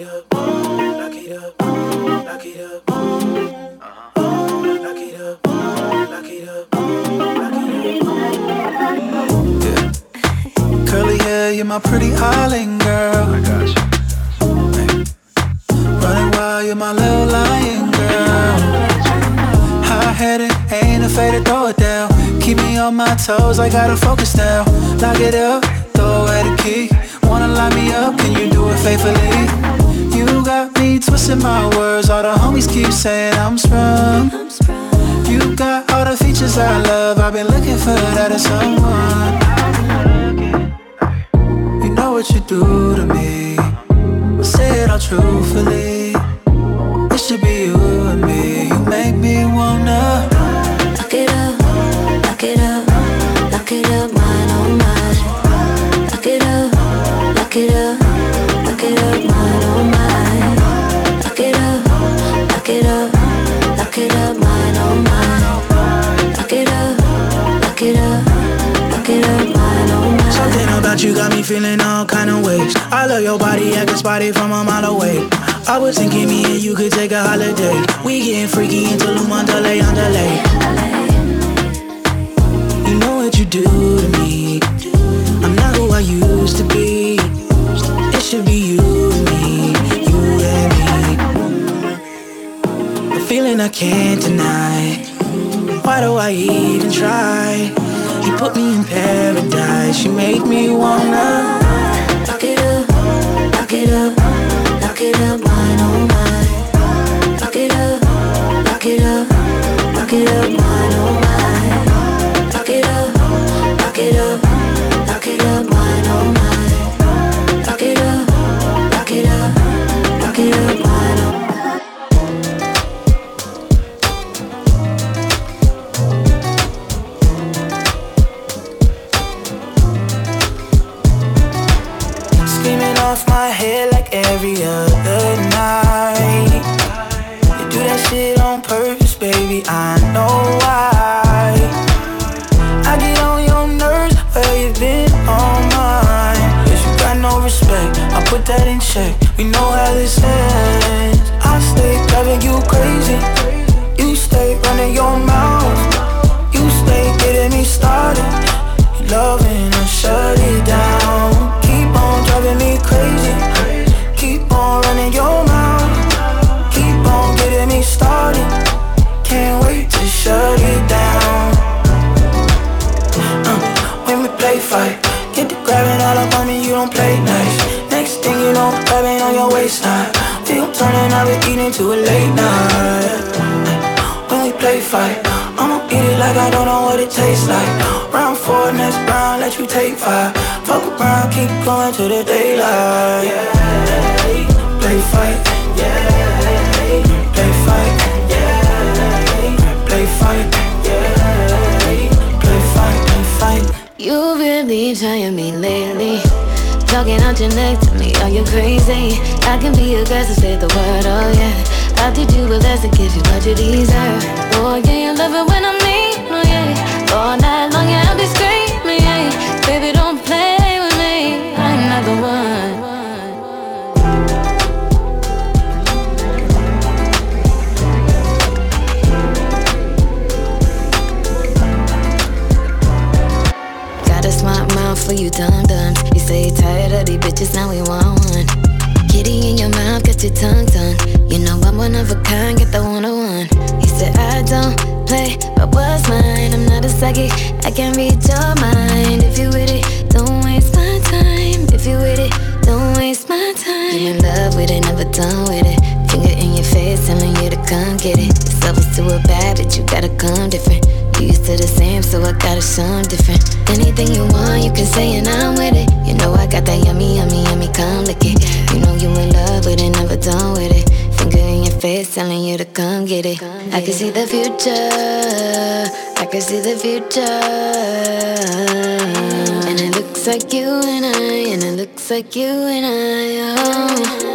it up, lock it up, lock it up. Uh-huh. Lock it up, lock it up, lock it up. Yeah. Curly hair, you're my pretty island girl. I got you. Hey. Running wild, you're my little lion girl. High headed, ain't afraid to throw it down. Keep me on my toes, I gotta focus now. Lock it up, throw away the key. Wanna light me up, can you do it faithfully? You got me twisting my words, all the homies keep saying I'm sprung. You got all the features I love, I've been looking for that in someone. You know what you do to me, say it all truthfully. It should be you and me, you make me wanna Lock it up, lock it up, lock it up, About you got me feeling all kind of ways. I love your body, I can spot it from a mile away. I was thinking me and you could take a holiday. We getting freaky into Lumandale, Andale. You know what you do to me. I'm not who I used to be. It should be you and me, you and me. A feeling I can't deny. Why do I even try? You put me in paradise. You make me wanna. Lock it up, lock it up, lock it up, mine oh play fight, I'ma eat it like I don't know what it tastes like. Round four, next round, let you take five. Fuck around, keep going to the daylight. Yeah, play fight. Yeah, play fight. Yeah, play fight. Yeah, play fight, play fight. You really trying me lately. Talking out your neck to me, are you crazy? I can be aggressive, say the word, oh yeah. I did you a lesson, give you what you deserve. Oh yeah, you love it when I'm mean, oh yeah. All night long, yeah, I'll be screaming, yeah. Baby, don't play with me, I'm not the one. Got a smart mouth for you dum dums. You say you're tired of these bitches, now we want one. Kitty in your mouth, got your tongue done. You know I'm one of a kind, get the one on one. He said I don't play, but what's mine? I'm not a psychic, I can read your mind. If you with it, don't waste my time. If you with it, don't waste my time. You in love with it, never done with it. Finger in your face, telling you to come get it. This level's to a bad, but you gotta come different. Used to the same, so I gotta show 'em different. Anything you want, you can say, and I'm with it. You know I got that yummy, yummy, yummy, come lick it. You know you in love but it, never done with it. Finger in your face, telling you to come get it. I can see the future, I can see the future. And it looks like you and I, and it looks like you and I. Oh.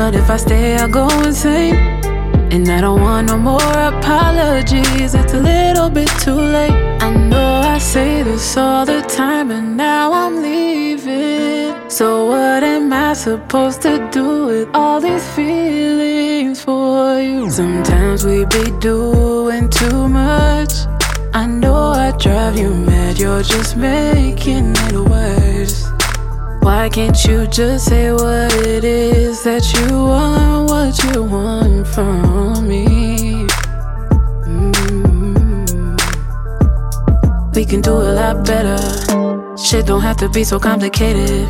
But if I stay, I'll go insane. And I don't want no more apologies. It's a little bit too late. I know I say this all the time, and now I'm leaving. So, what am I supposed to do with all these feelings for you? Sometimes we be doing too much. I know I drive you mad, you're just making it worse. Why can't you just say what it is that you want, what you want from me? Mm-hmm. We can do a lot better. Shit don't have to be so complicated.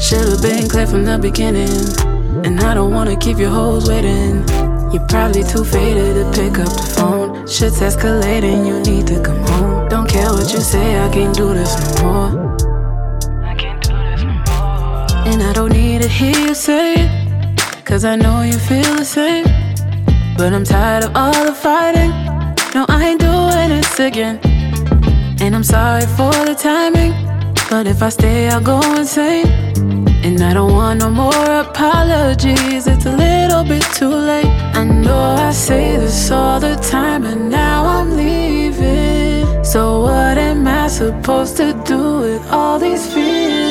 Should've been clear from the beginning. And I don't wanna keep your hoes waiting. You're probably too faded to pick up the phone. Shit's escalating, you need to come home. Don't care what you say, I can't do this no more. And I don't need to hear you say it, cause I know you feel the same. But I'm tired of all the fighting. No, I ain't doing this again. And I'm sorry for the timing. But if I stay, I'll go insane. And I don't want no more apologies. It's a little bit too late. I know I say this all the time, and now I'm leaving. So, what am I supposed to do with all these feelings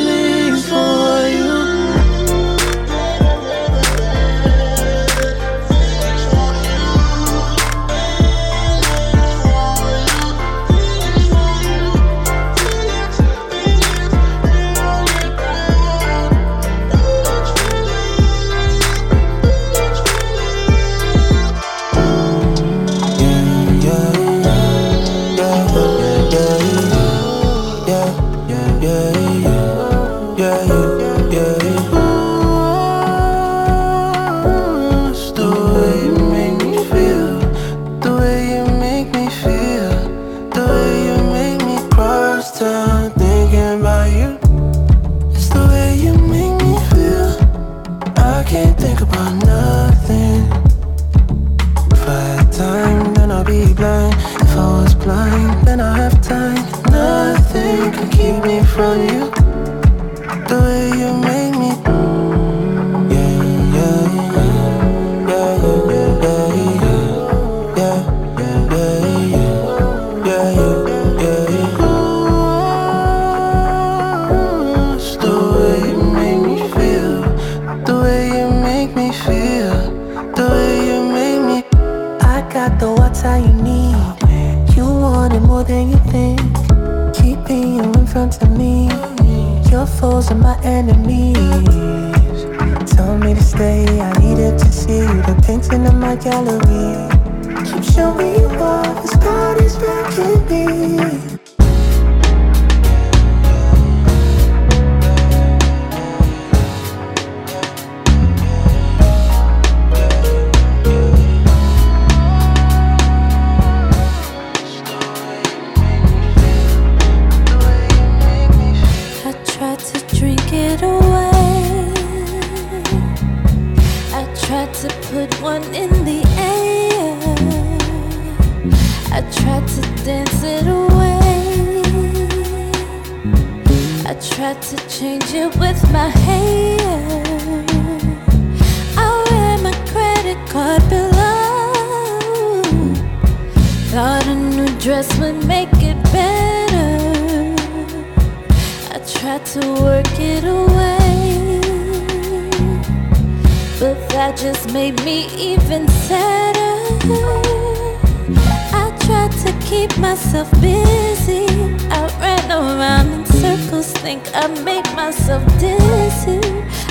think I made myself dizzy.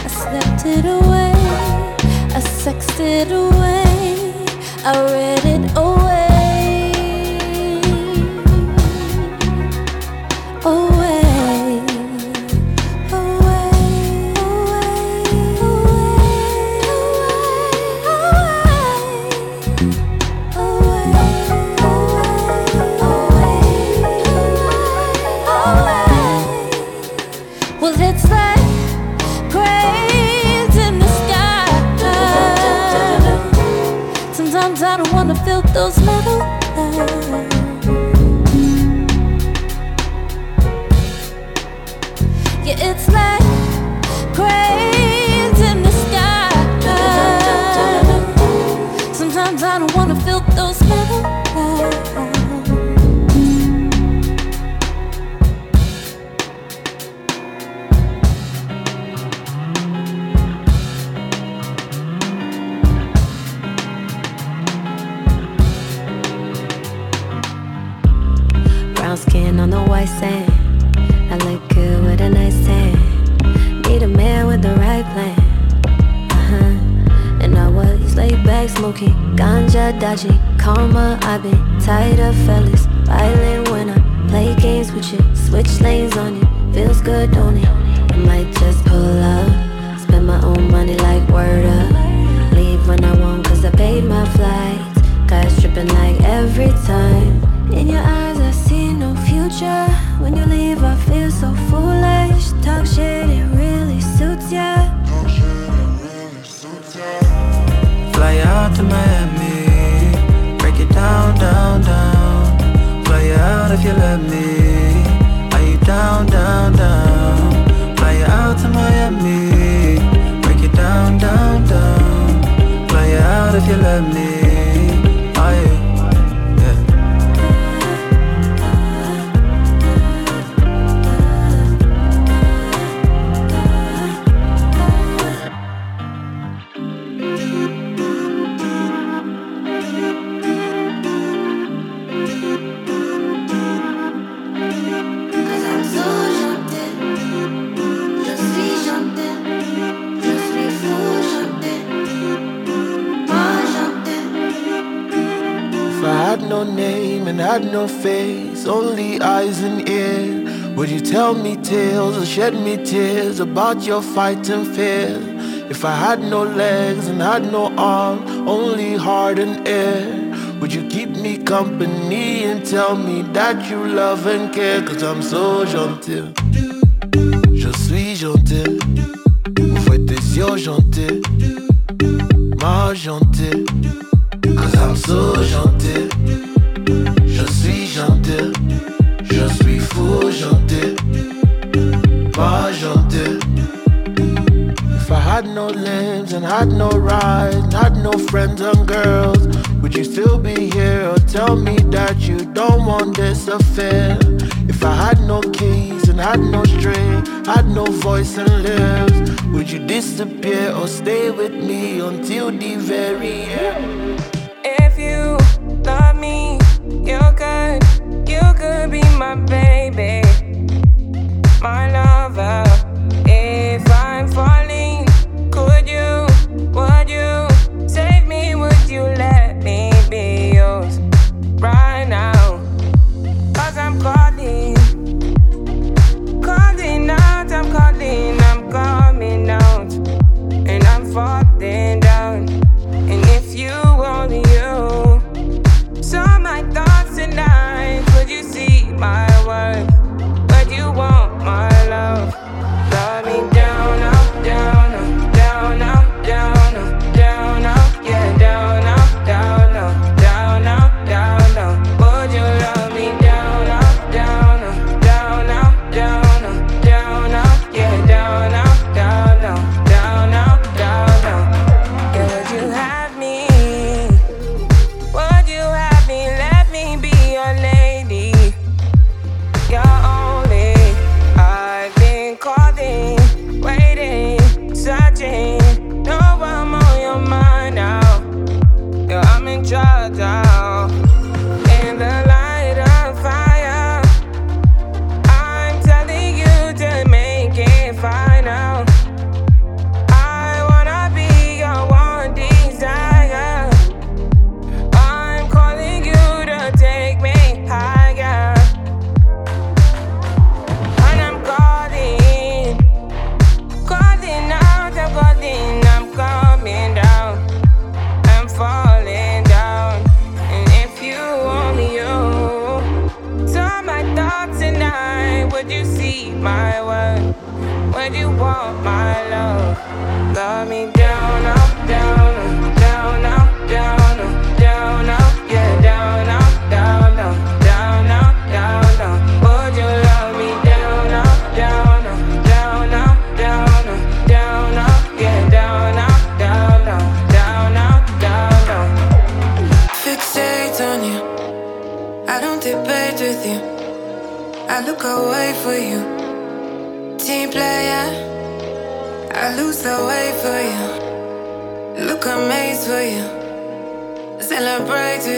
I slept it away, I sexed it away, I read it away. せん。tell me tales and shed me tears about your fight and fear. If I had no legs and had no arm, only heart and air, would you keep me company and tell me that you love and care? Cause I'm so gentil. Je suis gentil. Vous êtes so gentil. Ma gentil. Cause I'm so gentil. limbs and had no rides, had no friends and girls. Would you still be here or tell me that you don't want this affair? If I had no keys and had no string, had no voice and lips, would you disappear or stay with me until the very end? If you love me, you could, you could be my baby, my love.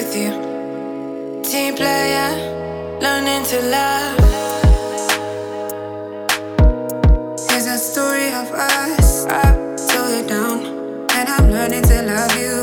With you. Team player, learning to love. Here's a story of us, up to it down. And I'm learning to love you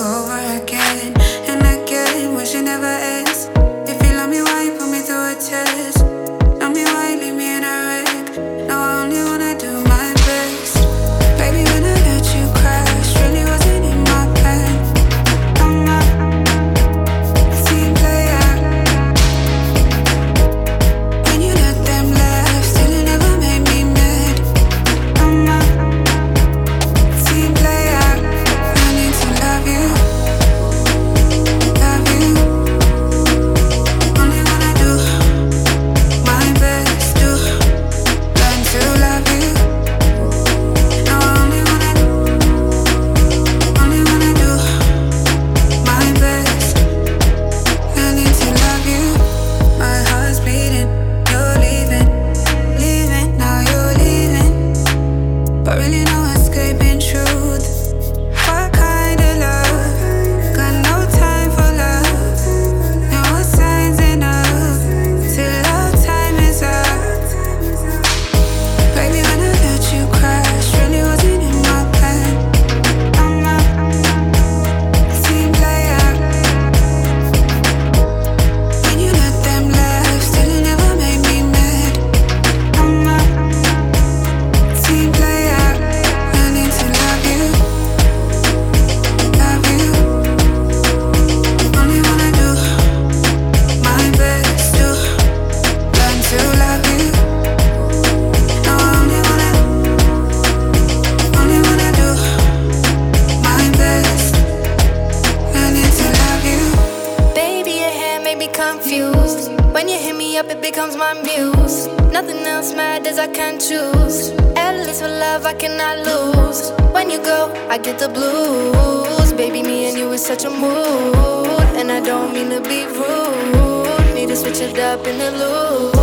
muse. Nothing else matters, I can't choose. Endless for love, I cannot lose. When you go, I get the blues. Baby, me and you is such a mood. And I don't mean to be rude. Need to switch it up in the loop.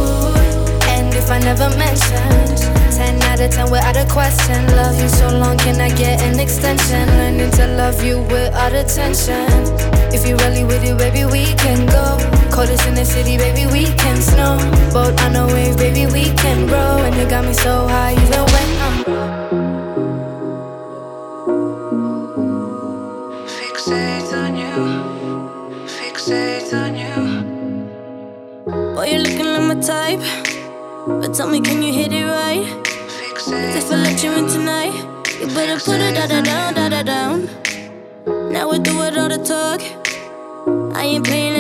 And if I never mentioned, 10 out of 10 without a question. Love you so long, can I get an extension? Learning to love you without attention. If you really with it, baby, we can go. Coldest in the city, baby, we can snow. Boat on a wave, baby, we can row. And you got me so high, even when I'm. Fixate on you, fixate on you. Boy, you're looking like my type. But tell me, can you hit it right? Fixate If I let you in tonight, you better put it da da down, da da down. Now we do it all the talk. I ain't playing.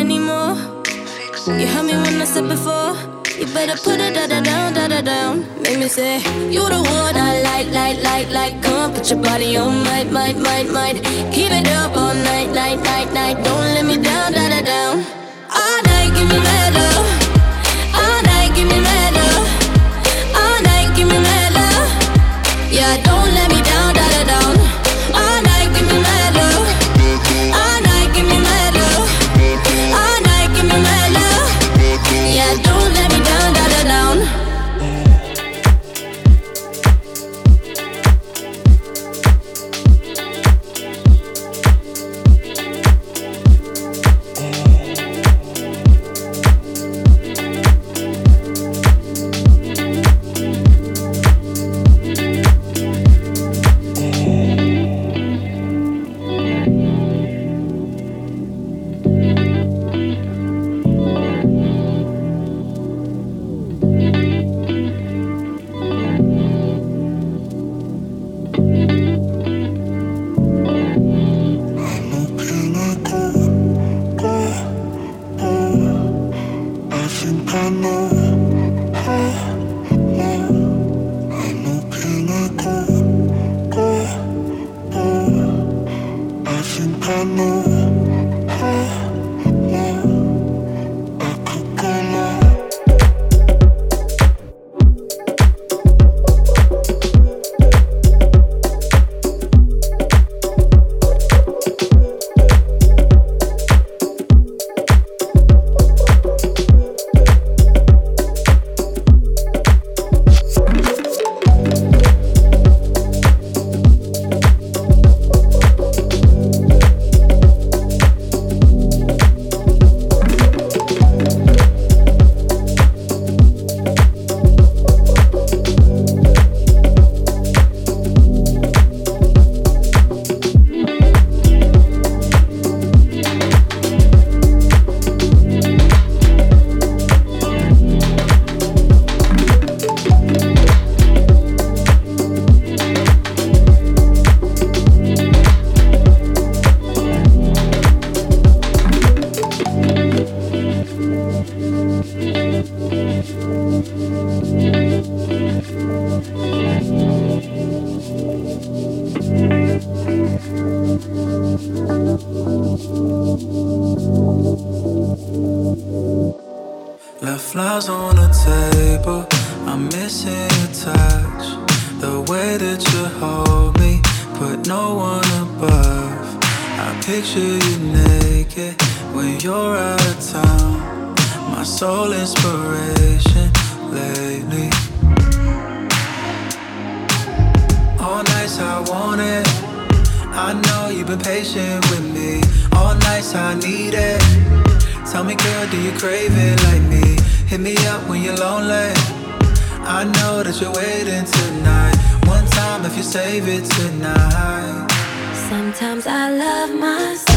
You heard me when I said before. You better put it da da down, da da down. Make me say, You the one I like, like, like, like. Come on, put your body on, might, might, might, might. Keep it up all night, night, night, night. Don't let me down, da da down. All night, give me been patient with me. All nights I need it. Tell me, girl, do you crave it like me? Hit me up when you're lonely. I know that you're waiting tonight. One time if you save it tonight. Sometimes I love myself.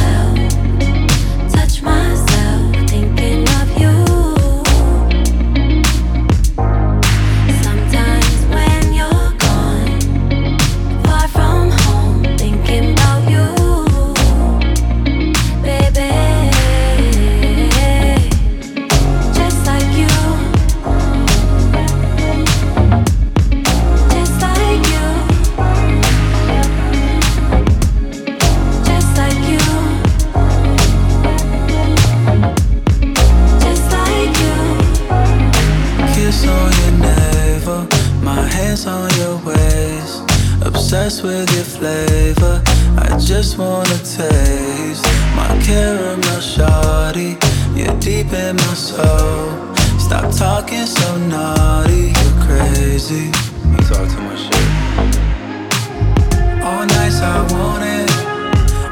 deep in my soul. Stop talking so naughty, you're crazy. You talk too much shit. All nights I want it.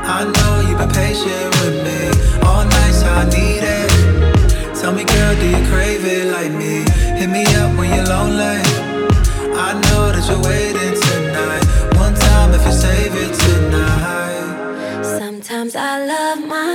I know you've been patient with me. All nights I need it. Tell me, girl, do you crave it like me? Hit me up when you're lonely. I know that you're waiting tonight. One time if you save it tonight. Sometimes I love my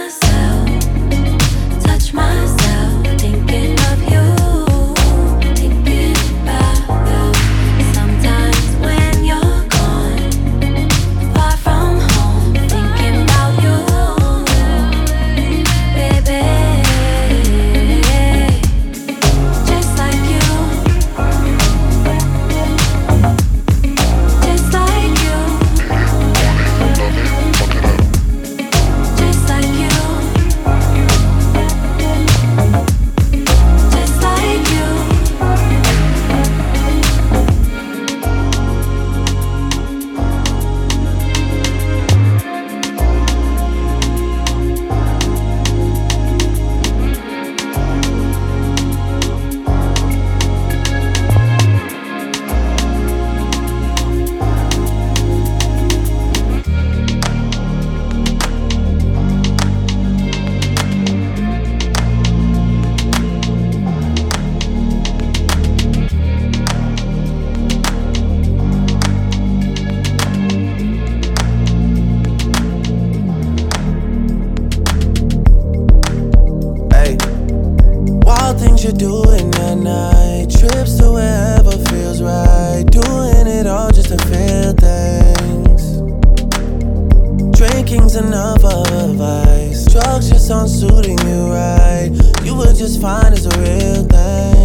eu tenho.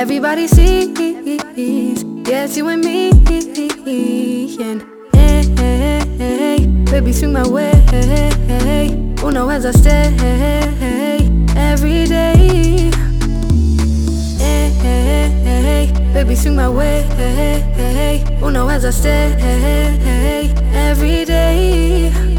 Everybody sees, it's you and me. And hey, baby, swing my way. Uno as I stay every day. Hey, baby, swing my way. Uno as I stay every day.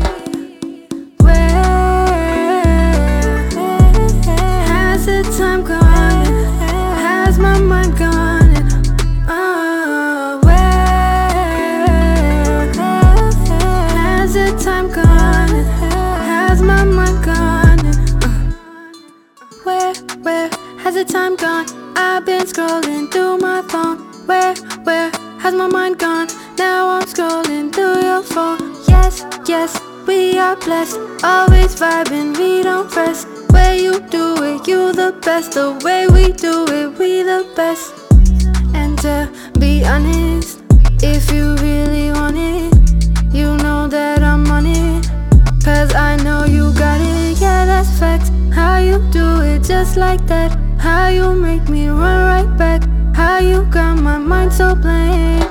The time gone? I've been scrolling through my phone. Where, where has my mind gone? Now I'm scrolling through your phone. Yes, yes, we are blessed. Always vibing, we don't rest. Way you do it, you the best. The way we do it, we the best. And to be honest, if you really want it, you know that I'm on it. Cause I know you got it, yeah, that's facts. How you do it just like that. How you make me run right back? How you got my mind so blank?